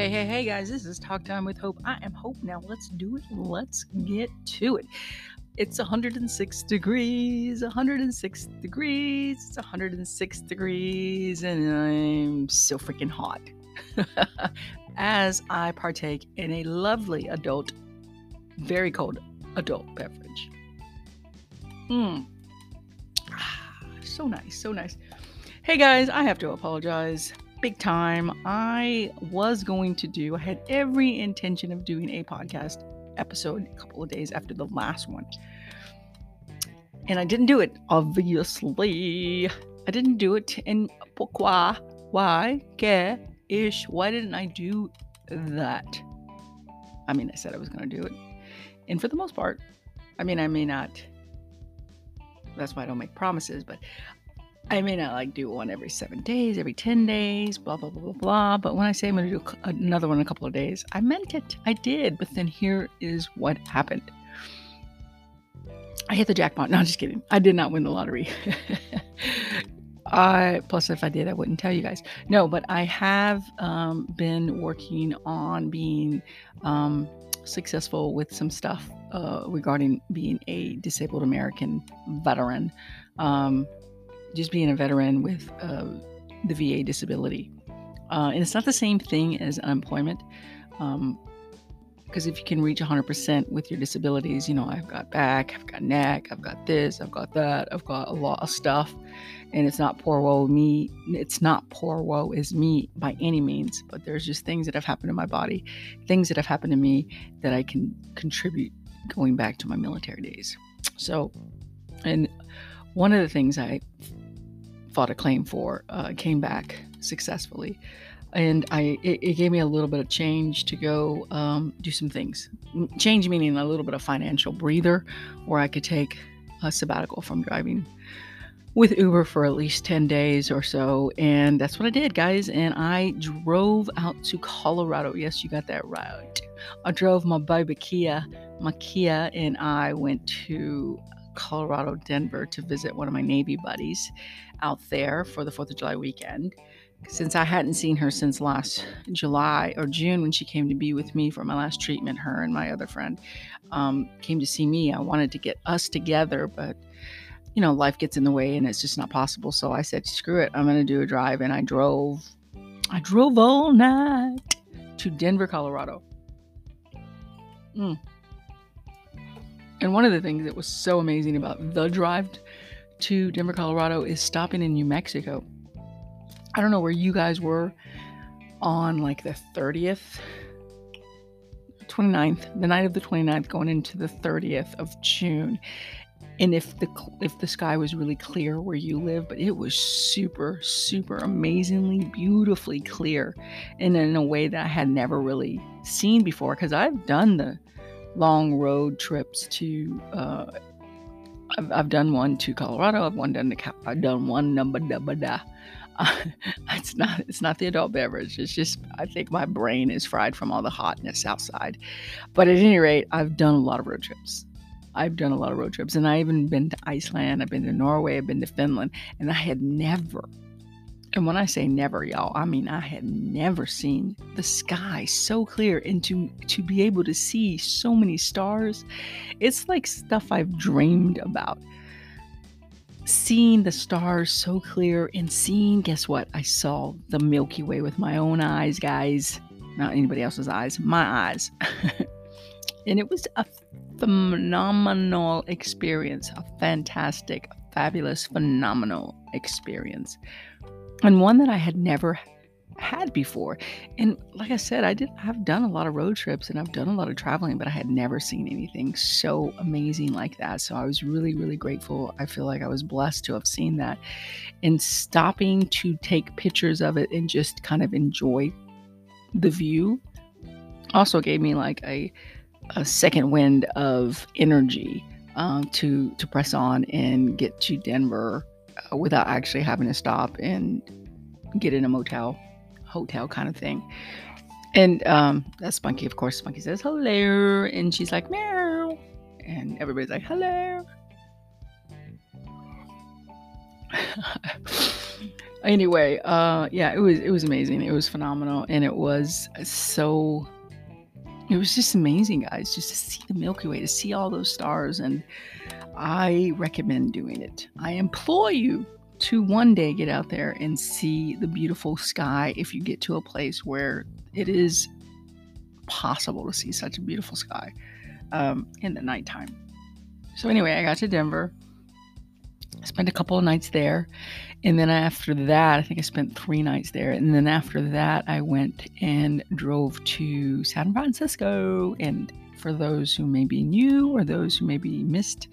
Hey, hey, hey, guys, this is Talk Time with Hope. I am Hope. Now, let's do it. Let's get to it. It's 106 degrees, 106 degrees, it's 106 degrees, and I'm so freaking hot. As I partake in a lovely adult, very cold adult beverage. Mmm. So nice, so nice. Hey guys, I have to apologize big time. I was going to do, I had every intention of doing a podcast episode a couple of days after the last one. And I didn't do it, obviously. I didn't do it. And pourquoi? Why? Que? Ish. Why didn't I do that? I mean, I said I was going to do it. And for the most part, I mean, I may not. That's why I don't make promises, but I may not like do one every seven days, every 10 days, blah, blah, blah, blah, blah. But when I say I'm going to do another one in a couple of days, I meant it. I did. But then here is what happened I hit the jackpot. No, I'm just kidding. I did not win the lottery. I plus if I did, I wouldn't tell you guys. No, but I have um, been working on being um, successful with some stuff uh, regarding being a disabled American veteran. Um, just being a veteran with uh, the VA disability. Uh, and it's not the same thing as unemployment. Um, because if you can reach 100% with your disabilities, you know, I've got back, I've got neck, I've got this, I've got that, I've got a lot of stuff. And it's not poor woe me. It's not poor woe is me by any means, but there's just things that have happened to my body, things that have happened to me that I can contribute going back to my military days. So, and one of the things I fought a claim for uh, came back successfully and I it, it, gave me a little bit of change to go um, do some things. Change meaning a little bit of financial breather, where I could take a sabbatical from driving with Uber for at least ten days or so, and that's what I did, guys. And I drove out to Colorado. Yes, you got that right. I drove my baby Kia, my Kia, and I went to Colorado, Denver to visit one of my Navy buddies out there for the 4th of July weekend. Since I hadn't seen her since last July or June when she came to be with me for my last treatment, her and my other friend um, came to see me. I wanted to get us together, but you know, life gets in the way and it's just not possible. So I said, screw it, I'm going to do a drive. And I drove, I drove all night to Denver, Colorado. Mm. And one of the things that was so amazing about the drive to Denver, Colorado is stopping in New Mexico. I don't know where you guys were on like the 30th, 29th, the night of the 29th going into the 30th of June. And if the if the sky was really clear where you live, but it was super super amazingly beautifully clear and in a way that I had never really seen before cuz I've done the long road trips to. Uh, I've, I've done one to Colorado. I've one done to I've done one number da da. It's not it's not the adult beverage. It's just I think my brain is fried from all the hotness outside. But at any rate, I've done a lot of road trips. I've done a lot of road trips, and I even been to Iceland. I've been to Norway. I've been to Finland, and I had never and when I say never, y'all, I mean I had never seen the sky so clear and to to be able to see so many stars. It's like stuff I've dreamed about. Seeing the stars so clear and seeing, guess what? I saw the Milky Way with my own eyes, guys. Not anybody else's eyes, my eyes. and it was a phenomenal experience, a fantastic, fabulous, phenomenal experience and one that I had never had before. And like I said, I did I've done a lot of road trips and I've done a lot of traveling, but I had never seen anything so amazing like that. So I was really, really grateful. I feel like I was blessed to have seen that. And stopping to take pictures of it and just kind of enjoy the view also gave me like a a second wind of energy um, to to press on and get to Denver without actually having to stop and get in a motel, hotel kind of thing. And um, that's Spunky, of course. Spunky says hello, and she's like meow, and everybody's like hello. anyway, uh, yeah, it was it was amazing. It was phenomenal, and it was so. It was just amazing, guys, just to see the Milky Way, to see all those stars, and I recommend doing it. I implore you to one day get out there and see the beautiful sky if you get to a place where it is possible to see such a beautiful sky um, in the nighttime. So, anyway, I got to Denver, spent a couple of nights there. And then after that, I think I spent three nights there. And then after that, I went and drove to San Francisco. And for those who may be new or those who maybe missed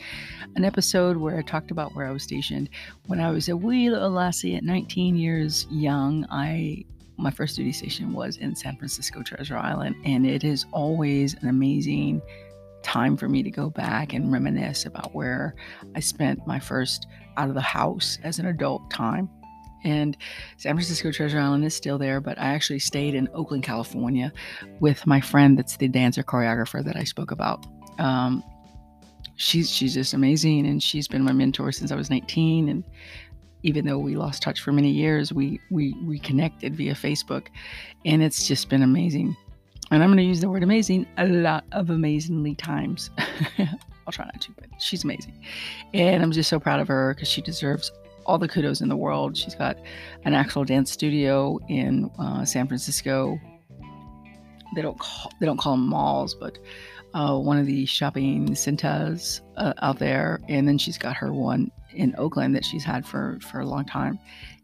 an episode where I talked about where I was stationed, when I was a wee little lassie at 19 years young, I my first duty station was in San Francisco Treasure Island, and it is always an amazing time for me to go back and reminisce about where I spent my first out of the house as an adult time. And San Francisco Treasure Island is still there, but I actually stayed in Oakland, California with my friend that's the dancer choreographer that I spoke about. Um, she's she's just amazing and she's been my mentor since I was 19 and even though we lost touch for many years, we we reconnected via Facebook, and it's just been amazing. And I'm going to use the word amazing a lot of amazingly times. I'll try not to, but she's amazing, and I'm just so proud of her because she deserves all the kudos in the world. She's got an actual dance studio in uh, San Francisco. They don't call, they don't call them malls, but uh, one of the shopping centers uh, out there, and then she's got her one in Oakland that she's had for for a long time,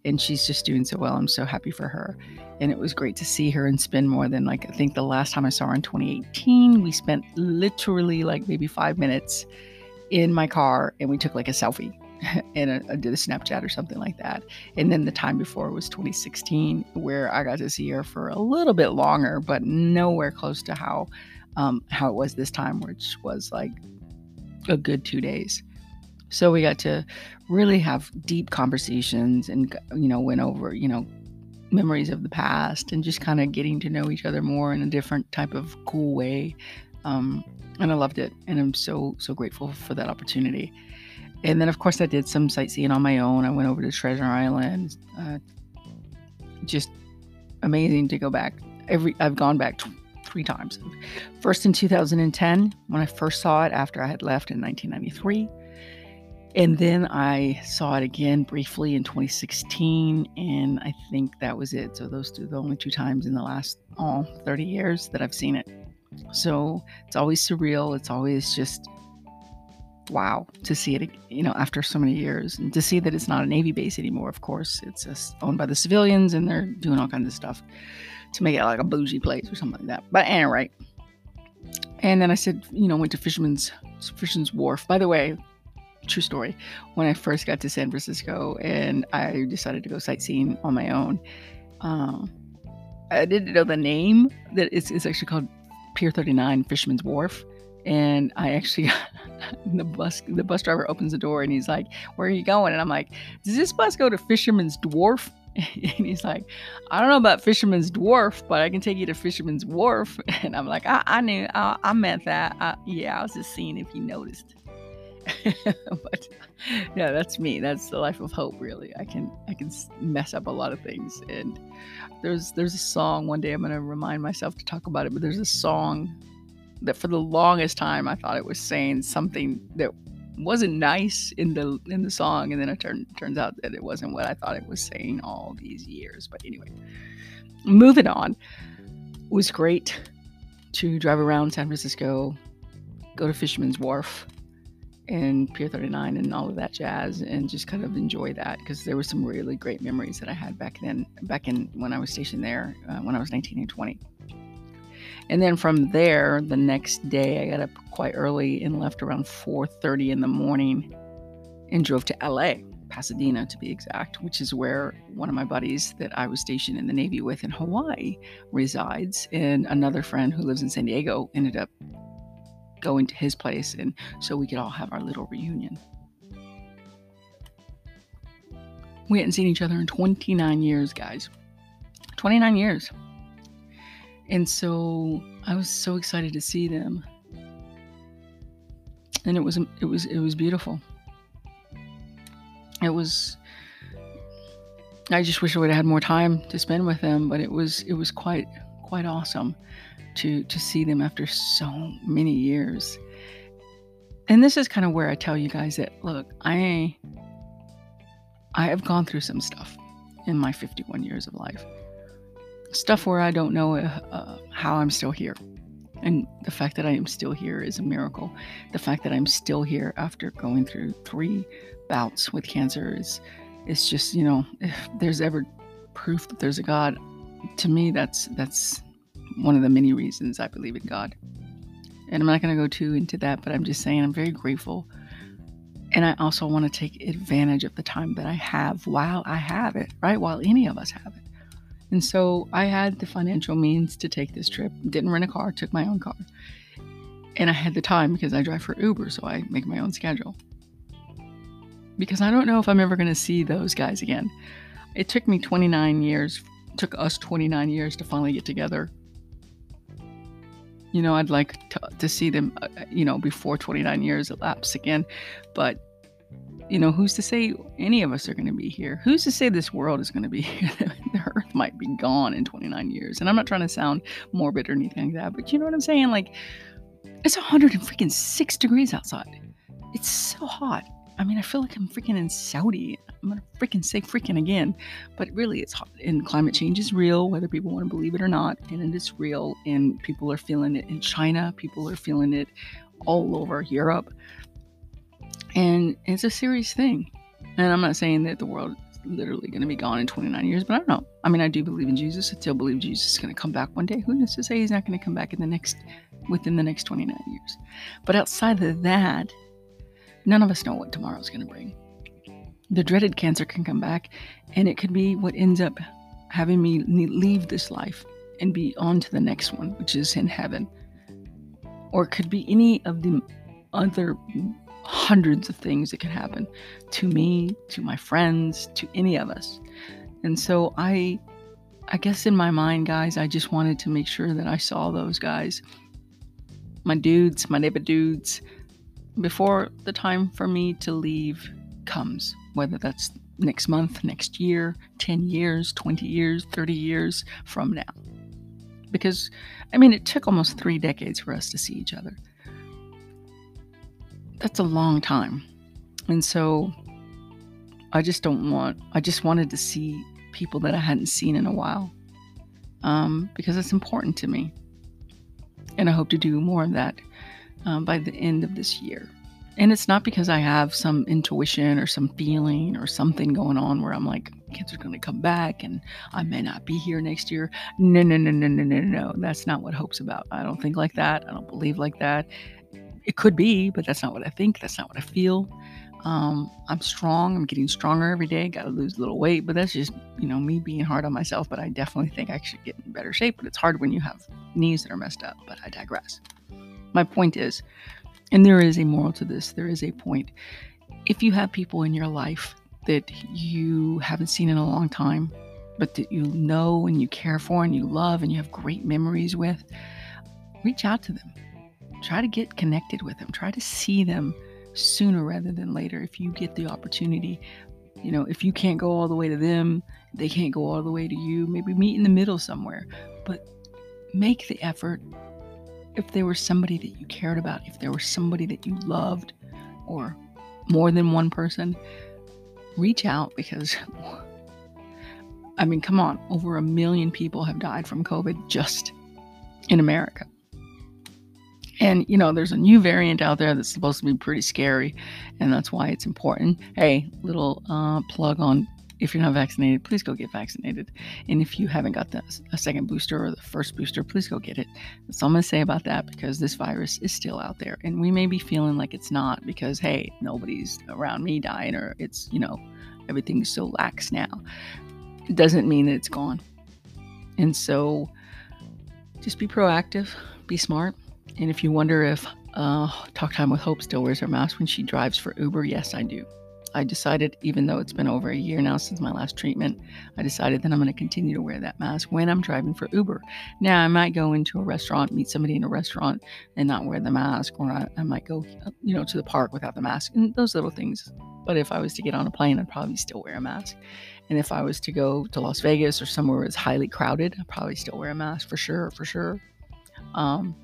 and she's just doing so well. I'm so happy for her, and it was great to see her and spend more than like I think the last time I saw her in 2018, we spent literally like maybe five minutes in my car, and we took like a selfie. and I did a Snapchat or something like that. And then the time before was 2016, where I got to see her for a little bit longer, but nowhere close to how um, how it was this time, which was like a good two days. So we got to really have deep conversations and, you know, went over, you know, memories of the past and just kind of getting to know each other more in a different type of cool way. Um, and I loved it. And I'm so, so grateful for that opportunity. And then, of course, I did some sightseeing on my own. I went over to Treasure Island. Uh, just amazing to go back. Every I've gone back three times. First in 2010 when I first saw it after I had left in 1993. And then I saw it again briefly in 2016, and I think that was it. So those two, the only two times in the last all 30 years that I've seen it. So it's always surreal. It's always just wow to see it, you know, after so many years, and to see that it's not a Navy base anymore. Of course, it's owned by the civilians, and they're doing all kinds of stuff to make it like a bougie place or something like that. But anyway, and then I said, you know, went to Fisherman's Fisherman's Wharf. By the way, true story. When I first got to San Francisco and I decided to go sightseeing on my own, um, I didn't know the name that it's, it's actually called Pier 39 Fisherman's Wharf. And I actually, the bus, the bus driver opens the door and he's like, "Where are you going?" And I'm like, "Does this bus go to Fisherman's Dwarf?" and he's like, I don't know about Fisherman's Dwarf, but I can take you to Fisherman's Wharf. And I'm like, I, I knew, I, I meant that. I, yeah, I was just seeing if you noticed. but yeah, that's me. That's the life of hope. Really, I can I can mess up a lot of things. And there's there's a song. One day I'm gonna remind myself to talk about it. But there's a song that for the longest time I thought it was saying something that wasn't nice in the in the song, and then it turned turns out that it wasn't what I thought it was saying all these years. But anyway, moving on. It was great to drive around San Francisco, go to Fisherman's Wharf and Pier 39 and all of that jazz, and just kind of enjoy that because there were some really great memories that I had back then, back in when I was stationed there uh, when I was 19 and 20. And then from there, the next day, I got up quite early and left around 4:30 in the morning, and drove to LA, Pasadena to be exact, which is where one of my buddies that I was stationed in the Navy with in Hawaii resides, and another friend who lives in San Diego ended up going to his place, and so we could all have our little reunion. We hadn't seen each other in 29 years, guys. 29 years. And so I was so excited to see them. And it was it was it was beautiful. It was I just wish I would have had more time to spend with them, but it was it was quite quite awesome to to see them after so many years. And this is kind of where I tell you guys that look, I I have gone through some stuff in my 51 years of life. Stuff where I don't know uh, how I'm still here. And the fact that I am still here is a miracle. The fact that I'm still here after going through three bouts with cancer is it's just you know if there's ever proof that there's a god to me that's that's one of the many reasons i believe in god. And i'm not going to go too into that but i'm just saying i'm very grateful. And i also want to take advantage of the time that i have while i have it right? While any of us have it. And so i had the financial means to take this trip. Didn't rent a car took my own car. And i had the time because i drive for uber so i make my own schedule. Because I don't know if I'm ever going to see those guys again. It took me 29 years, took us 29 years to finally get together. You know, I'd like to, to see them, uh, you know, before 29 years elapse again. But, you know, who's to say any of us are going to be here? Who's to say this world is going to be here? the earth might be gone in 29 years. And I'm not trying to sound morbid or anything like that, but you know what I'm saying? Like, it's 100 and freaking six degrees outside. It's so hot. I mean, I feel like I'm freaking in Saudi. I'm gonna freaking say freaking again, but really, it's hot. And climate change is real, whether people want to believe it or not, and it is real. And people are feeling it in China. People are feeling it all over Europe, and it's a serious thing. And I'm not saying that the world is literally to be gone in 29 years, but I don't know. I mean, I do believe in Jesus. I still believe Jesus is to come back one day. Who knows to say he's not to come back in the next within the next 29 years? But outside of that None of us know what tomorrow's going to bring. The dreaded cancer can come back, and it could be what ends up having me leave this life and be on to the next one, which is in heaven. Or it could be any of the other hundreds of things that could happen to me, to my friends, to any of us. And so I I guess in my mind, guys, I just wanted to make sure that I saw those guys. My dudes, my neighbor dudes, before the time for me to leave comes, whether that's next month, next year, 10 years, 20 years, 30 years from now. Because, I mean, it took almost three decades for us to see each other. That's a long time. And so I just don't want, I just wanted to see people that I hadn't seen in a while um, because it's important to me. And I hope to do more of that um, by the end of this year. And it's not because I have some intuition or some feeling or something going on where I'm like, kids are going to come back and I may not be here next year. No, no, no, no, no, no, no. That's not what hope's about. I don't think like that. I don't believe like that. It could be, but that's not what I think. That's not what I feel. Um, I'm strong. I'm getting stronger every day. Got to lose a little weight, but that's just, you know, me being hard on myself. But I definitely think I should get in better shape. But it's hard when you have knees that are messed up. But I digress. My point is, and there is a moral to this, there is a point. If you have people in your life that you haven't seen in a long time, but that you know and you care for and you love and you have great memories with, reach out to them. Try to get connected with them. Try to see them sooner rather than later if you get the opportunity. You know, if you can't go all the way to them, they can't go all the way to you. Maybe meet in the middle somewhere. But make the effort if there was somebody that you cared about, if there was somebody that you loved, or more than one person, reach out because, I mean, come on, over a million people have died from COVID just in America. And, you know, there's a new variant out there that's supposed to be pretty scary, and that's why it's important. Hey, little uh, plug on if you're not vaccinated, please go get vaccinated. And if you haven't got the, a second booster or the first booster, please go get it. That's all I'm going to say about that because this virus is still out there. And we may be feeling like it's not because, hey, nobody's around me dying or it's, you know, everything's so lax now. It doesn't mean that it's gone. And so just be proactive, be smart. And if you wonder if uh, Talk Time with Hope still wears her mask when she drives for Uber, yes, I do. I decided, even though it's been over a year now since my last treatment, I decided that I'm going to continue to wear that mask when I'm driving for Uber. Now, I might go into a restaurant, meet somebody in a restaurant, and not wear the mask, or I, I might go, you know, to the park without the mask, and those little things. But if I was to get on a plane, I'd probably still wear a mask. And if I was to go to Las Vegas or somewhere where it's highly crowded, I'd probably still wear a mask for sure, for sure. Um,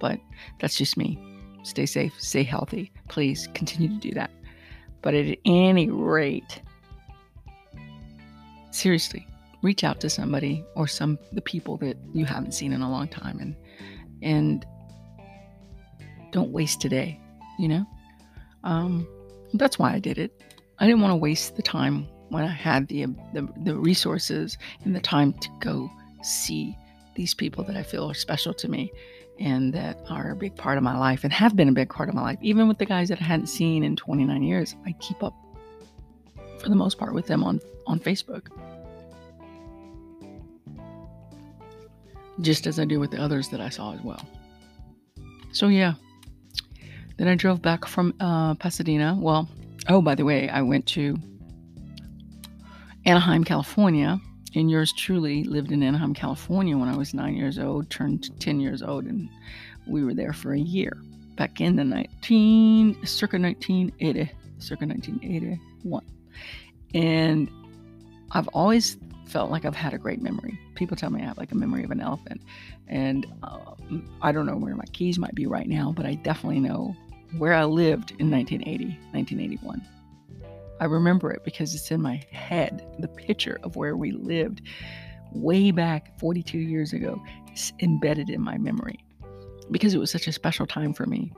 but that's just me. Stay safe, stay healthy. Please continue to do that. But at any rate, seriously, reach out to somebody or some the people that you haven't seen in a long time and and don't waste today, you know? Um, that's why I did it. I didn't want to waste the time when I had the, the the resources and the time to go see these people that I feel are special to me and that are a big part of my life and have been a big part of my life. Even with the guys that I hadn't seen in 29 years, I keep up for the most part with them on on Facebook. Just as I do with the others that I saw as well. So yeah. Then I drove back from uh, Pasadena. Well, oh by the way, I went to Anaheim, California, and yours truly lived in Anaheim, California when I was nine years old, turned 10 years old, and we were there for a year back in the 19, circa 1980, circa 1981. And I've always felt like I've had a great memory. People tell me I have like a memory of an elephant. And uh, I don't know where my keys might be right now, but I definitely know where I lived in 1980, 1981. I remember it because it's in my head. The picture of where we lived way back 42 years ago is embedded in my memory because it was such a special time for me.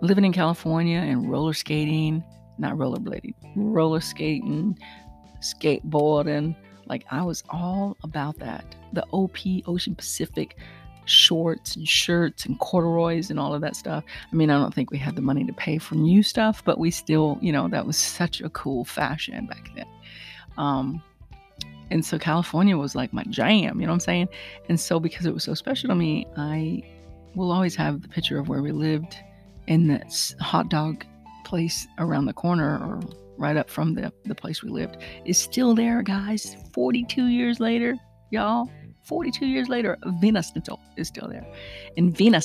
Living in California and roller skating, not rollerblading, roller skating, skateboarding, like I was all about that. The OP, Ocean Pacific, shorts and shirts and corduroys and all of that stuff. I mean, I don't think we had the money to pay for new stuff, but we still, you know, that was such a cool fashion back then. Um, and so California was like my jam, you know what I'm saying? And so because it was so special to me, I will always have the picture of where we lived in that hot dog place around the corner or right up from the, the place we lived is still there, guys. 42 years later, y'all. 42 years later, Wiener is still there. And Wiener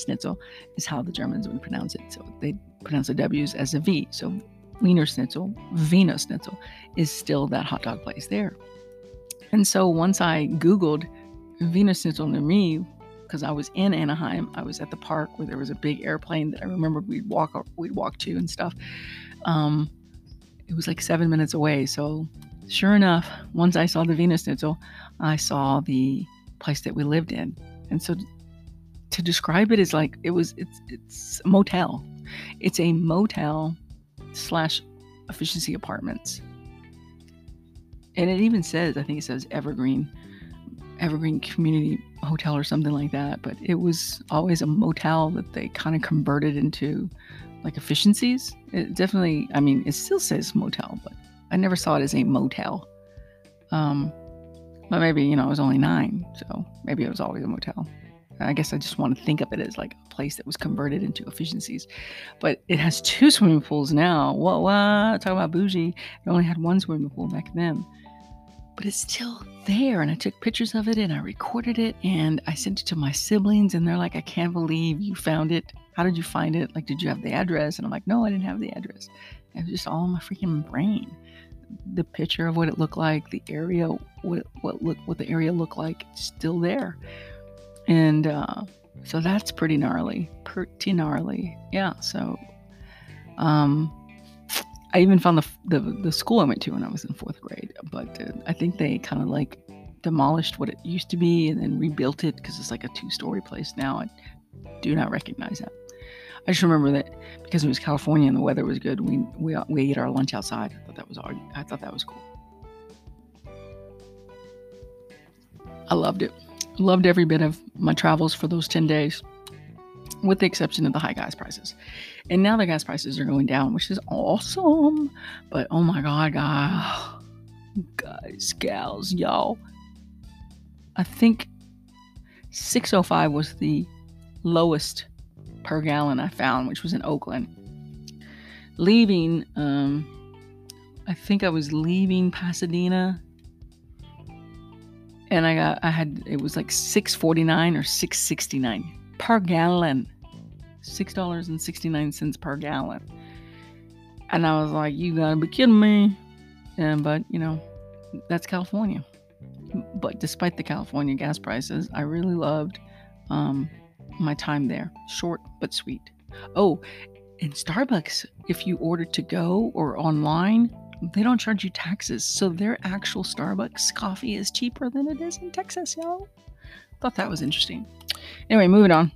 is how the Germans would pronounce it. So they pronounce the W's as a V. So Wienerschnitzel, is still that hot dog place there. And so once I Googled Wiener near me, because I was in Anaheim, I was at the park where there was a big airplane that I remember we'd walk we'd walk to and stuff. Um, it was like seven minutes away. So sure enough, once I saw the Wienerschnitzel, I saw the place that we lived in. And so to describe it is like it was it's it's a motel. It's a motel slash efficiency apartments. And it even says, I think it says Evergreen, Evergreen Community Hotel or something like that. But it was always a motel that they kind of converted into like efficiencies. It definitely, I mean, it still says motel, but I never saw it as a motel. Um, but maybe, you know, I was only nine, so maybe it was always a motel. I guess I just want to think of it as like a place that was converted into efficiencies. But it has two swimming pools now. What, what? Talk about bougie. It only had one swimming pool back then. But it's still there. And I took pictures of it and I recorded it and I sent it to my siblings. And they're like, I can't believe you found it. How did you find it? Like, did you have the address? And I'm like, no, I didn't have the address. It was just all in my freaking brain the picture of what it looked like, the area, what what look what the area looked like, still there, and uh, so that's pretty gnarly, pretty gnarly. Yeah. So, um, I even found the, the the school I went to when I was in fourth grade, but uh, I think they kind of like demolished what it used to be and then rebuilt it because it's like a two story place now. I do not recognize that. I just remember that because it was California and the weather was good, we we we ate our lunch outside. I thought that was I thought that was cool. I loved it. Loved every bit of my travels for those 10 days, with the exception of the high gas prices. And now the gas prices are going down, which is awesome. But oh my God, guys, guys, gals, y'all. I think 605 was the lowest per gallon I found, which was in Oakland. Leaving, um, I think I was leaving Pasadena, and I got I had it was like six forty nine or six sixty nine per gallon, six dollars and sixty nine cents per gallon. And I was like, "You gotta be kidding me!" And but you know, that's California. But despite the California gas prices, I really loved um, my time there. Short but sweet. Oh, in Starbucks, if you order to go or online, they don't charge you taxes. So their actual Starbucks coffee is cheaper than it is in Texas, y'all. Thought that was interesting. Anyway, moving on.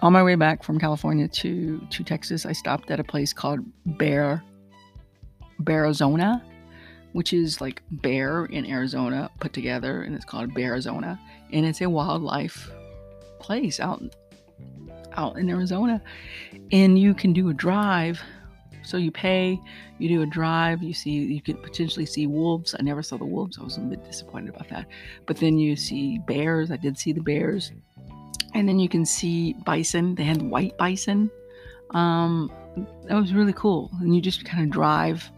On my way back from California to, to Texas, I stopped at a place called Bear Bearizona, which is like bear in Arizona put together, and it's called Bearizona, and it's a wildlife place out out in Arizona, and you can do a drive. So you pay, you do a drive, you see, you could potentially see wolves. I never saw the wolves. I was a bit disappointed about that. But then you see bears. I did see the bears, and then you can see bison. They had white bison. Um, that was really cool. And you just kind of drive.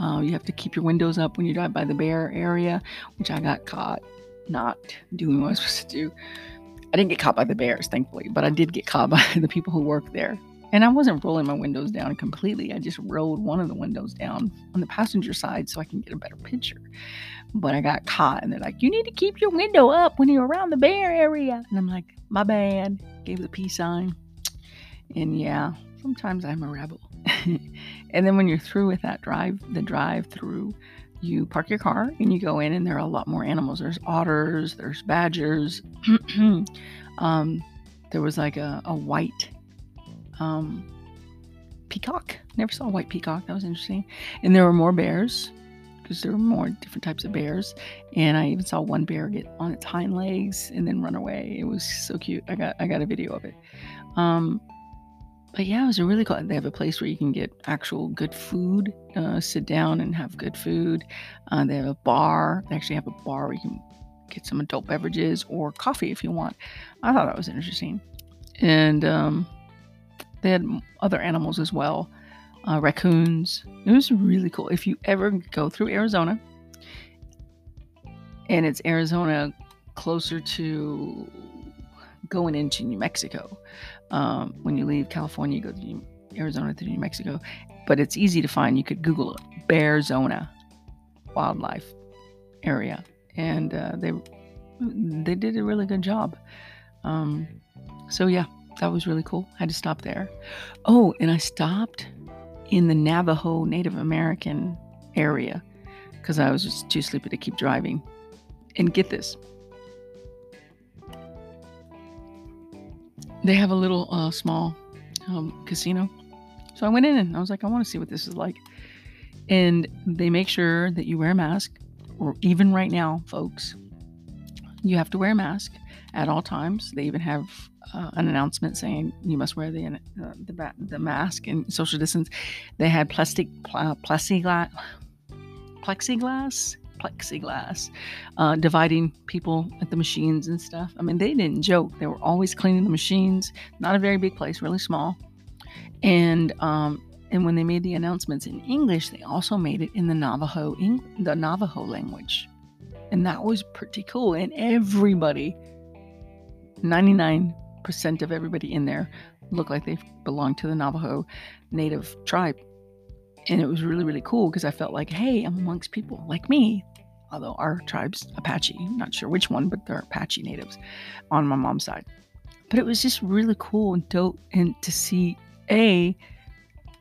Uh, you have to keep your windows up when you drive by the bear area, which I got caught not doing what I was supposed to do. I didn't get caught by the bears, thankfully, but I did get caught by the people who work there. And I wasn't rolling my windows down completely. I just rolled one of the windows down on the passenger side so I can get a better picture. But I got caught and they're like, you need to keep your window up when you're around the bear area. And I'm like, my bad. Gave the peace sign. And yeah, sometimes I'm a rebel. and then when you're through with that drive, the drive through, you park your car and you go in, and there are a lot more animals. There's otters, there's badgers. um, there was like a, a white um, peacock. Never saw a white peacock. That was interesting. And there were more bears because there were more different types of bears. And I even saw one bear get on its hind legs and then run away. It was so cute. I got I got a video of it. Um, but yeah, it was really cool. They have a place where you can get actual good food, uh, sit down and have good food. Uh, they have a bar. They actually have a bar where you can get some adult beverages or coffee if you want. I thought that was interesting. And um, they had other animals as well, uh, raccoons. It was really cool. If you ever go through Arizona, and it's Arizona closer to going into New Mexico. Um, when you leave California, you go to Arizona to New Mexico. But it's easy to find. You could Google it Bearizona Wildlife Area. And uh, they they did a really good job. Um, so, yeah, that was really cool. I had to stop there. Oh, and I stopped in the Navajo Native American area because I was just too sleepy to keep driving. And get this they have a little uh, small um, casino. So I went in and I was like, I want to see what this is like. And they make sure that you wear a mask, or even right now, folks, you have to wear a mask at all times. They even have uh, an announcement saying you must wear the uh, the, the mask and social distance. They had plastic pl- plexiglass plexiglass plexiglass, uh, dividing people at the machines and stuff. I mean, they didn't joke. They were always cleaning the machines. Not a very big place, really small. And um, and when they made the announcements in English, they also made it in the Navajo the Navajo language, and that was pretty cool. And everybody, ninety nine percent of everybody in there, looked like they belonged to the Navajo Native tribe and it was really really cool because i felt like hey i'm amongst people like me although our tribe's apache not sure which one but they're apache natives on my mom's side but it was just really cool and dope and to see a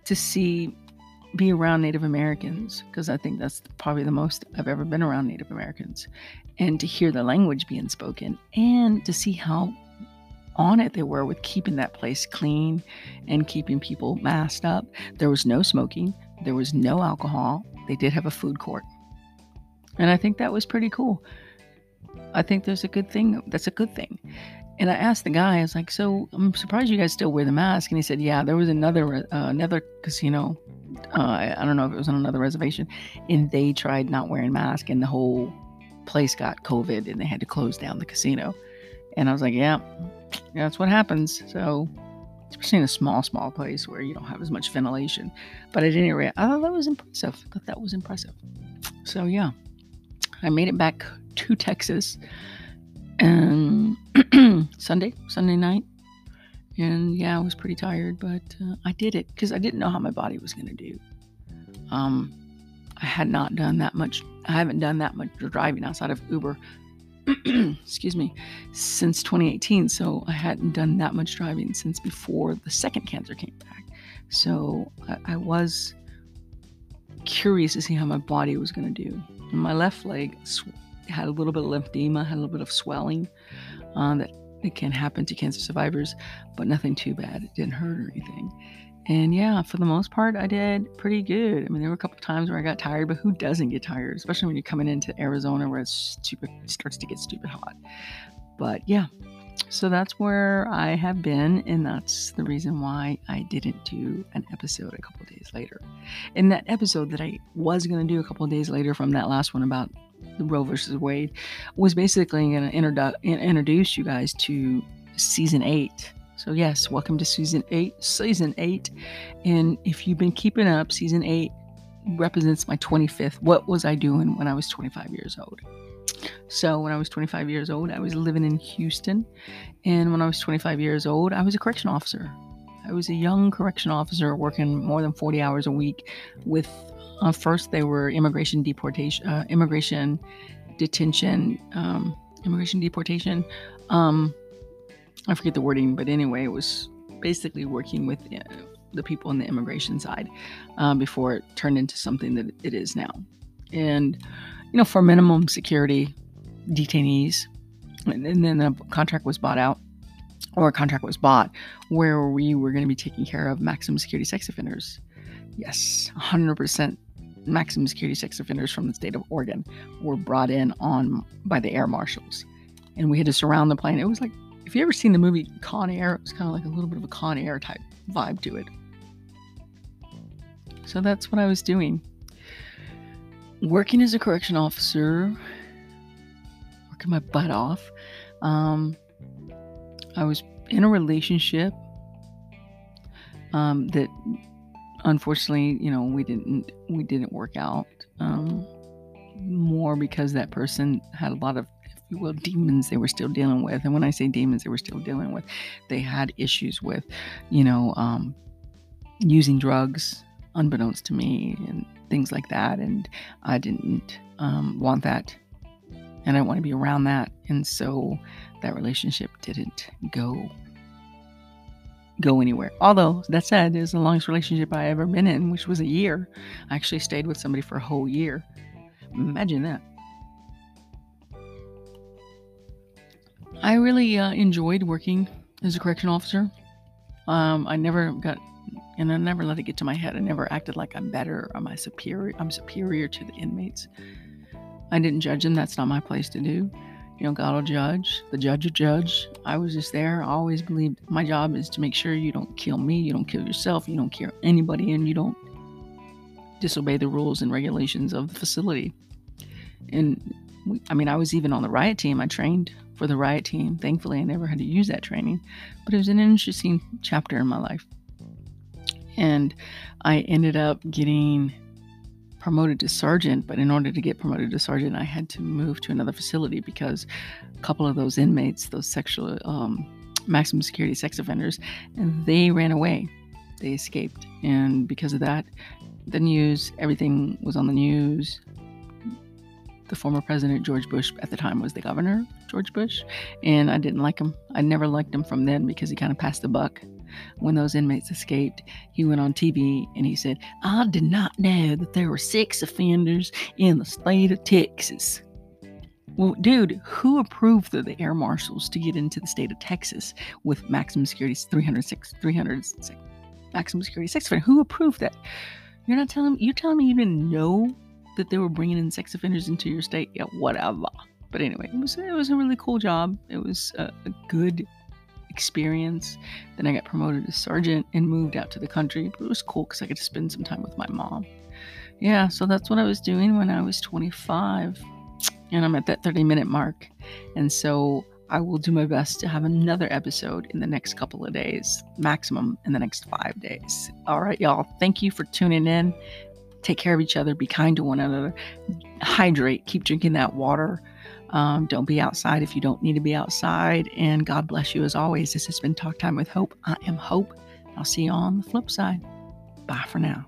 to see be around native americans because i think that's probably the most i've ever been around native americans and to hear the language being spoken and to see how on it they were with keeping that place clean and keeping people masked up. There was no smoking, there was no alcohol. They did have a food court. And I think that was pretty cool. I think there's a good thing. That's a good thing. And I asked the guy, I was like, "So I'm surprised you guys still wear the mask." And he said, "Yeah, there was another uh, another casino. Uh, I, don't know if it was on another reservation, and they tried not wearing mask, and the whole place got COVID, and they had to close down the casino." And I was like, "Yeah, yeah that's what happens." So especially in a small, small place where you don't have as much ventilation. But at any rate, I thought that was impressive. I thought that was impressive. So yeah, I made it back to Texas and Sunday, Sunday night. And yeah, I was pretty tired, but uh, I did it because I didn't know how my body was going to do. Um, I I had not done that much. I haven't done that much driving outside of Uber. excuse me, since 2018. So I hadn't done that much driving since before the second cancer came back. So I, I was curious to see how my body was going to do. My left leg sw- had a little bit of lymphedema, had a little bit of swelling uh, that it can happen to cancer survivors, but nothing too bad. It didn't hurt or anything. And yeah, for the most part, I did pretty good. I mean, there were a couple of times where I got tired, but who doesn't get tired, especially when you're coming into Arizona where it's stupid, it starts to get stupid hot. But yeah, so that's where I have been, and that's the reason why I didn't do an episode a couple days later. In that episode that I was going to do a couple days later from that last one about the Roe versus Wade was basically going to introdu- introduce you guys to season eight so, yes, welcome to season eight. Season eight. And if you've been keeping up, season eight represents my 25th. What was I doing when I was 25 years old? So, when I was 25 years old, I was living in Houston. And when I was 25 years old, I was a correction officer. I was a young correction officer working more than 40 hours a week with, uh, first, they were immigration deportation, uh, immigration detention, um, immigration deportation. Um, I forget the wording, but anyway, it was basically working with uh, the people on the immigration side uh, before it turned into something that it is now. And, you know, for minimum security detainees, and, and then the contract was bought out, or a contract was bought where we were going to be taking care of maximum security sex offenders. Yes, 100% maximum security sex offenders from the state of Oregon were brought in on by the air marshals. And we had to surround the plane. It was like if you ever seen the movie Con Air, it was kind of like a little bit of a Con Air type vibe to it. So that's what I was doing. Working as a correction officer, working my butt off. Um, I was in a relationship um, that unfortunately, you know, we didn't we didn't work out. Um, more because that person had a lot of if you will, demons they were still dealing with. And when I say demons they were still dealing with, they had issues with, you know, um, using drugs unbeknownst to me and things like that. And I didn't um, want that. And I want to be around that. And so that relationship didn't go go anywhere. Although that said, it was the longest relationship I ever been in, which was a year. I actually stayed with somebody for a whole year. Imagine that. I really uh, enjoyed working as a correction officer. Um, I never got, and I never let it get to my head. I never acted like I'm better or my superior. I'm superior to the inmates. I didn't judge them. That's not my place to do. You know, God will judge. The judge will judge. I was just there. I always believed my job is to make sure you don't kill me, you don't kill yourself, you don't kill anybody, and you don't disobey the rules and regulations of the facility. And I mean, I was even on the riot team. I trained for the riot team. Thankfully, I never had to use that training, but it was an interesting chapter in my life. And I ended up getting promoted to sergeant, but in order to get promoted to sergeant, I had to move to another facility because a couple of those inmates, those sexual um, maximum security sex offenders, and they ran away. They escaped, and because of that, the news, everything was on the news the former president George Bush at the time was the governor, George Bush, and I didn't like him. I never liked him from then because he kind of passed the buck. When those inmates escaped, he went on TV and he said, I did not know that there were six offenders in the state of Texas. Well, dude, who approved the air marshals to get into the state of Texas with maximum security 306, 306, maximum security six? Who approved that? You're not telling you're telling me you didn't know that they were bringing in sex offenders into your state. Yeah, whatever. But anyway, it was it was a really cool job. It was a, a good experience. Then I got promoted to sergeant and moved out to the country. But it was cool because I to spend some time with my mom. Yeah, so that's what I was doing when I was 25. And I'm at that 30 minute mark. And so I will do my best to have another episode in the next couple of days, maximum in the next five days. All right, y'all. Thank you for tuning in. Take care of each other. Be kind to one another. Hydrate. Keep drinking that water. Um, don't be outside if you don't need to be outside. And God bless you as always. This has been Talk Time with Hope. I am Hope. I'll see you on the flip side. Bye for now.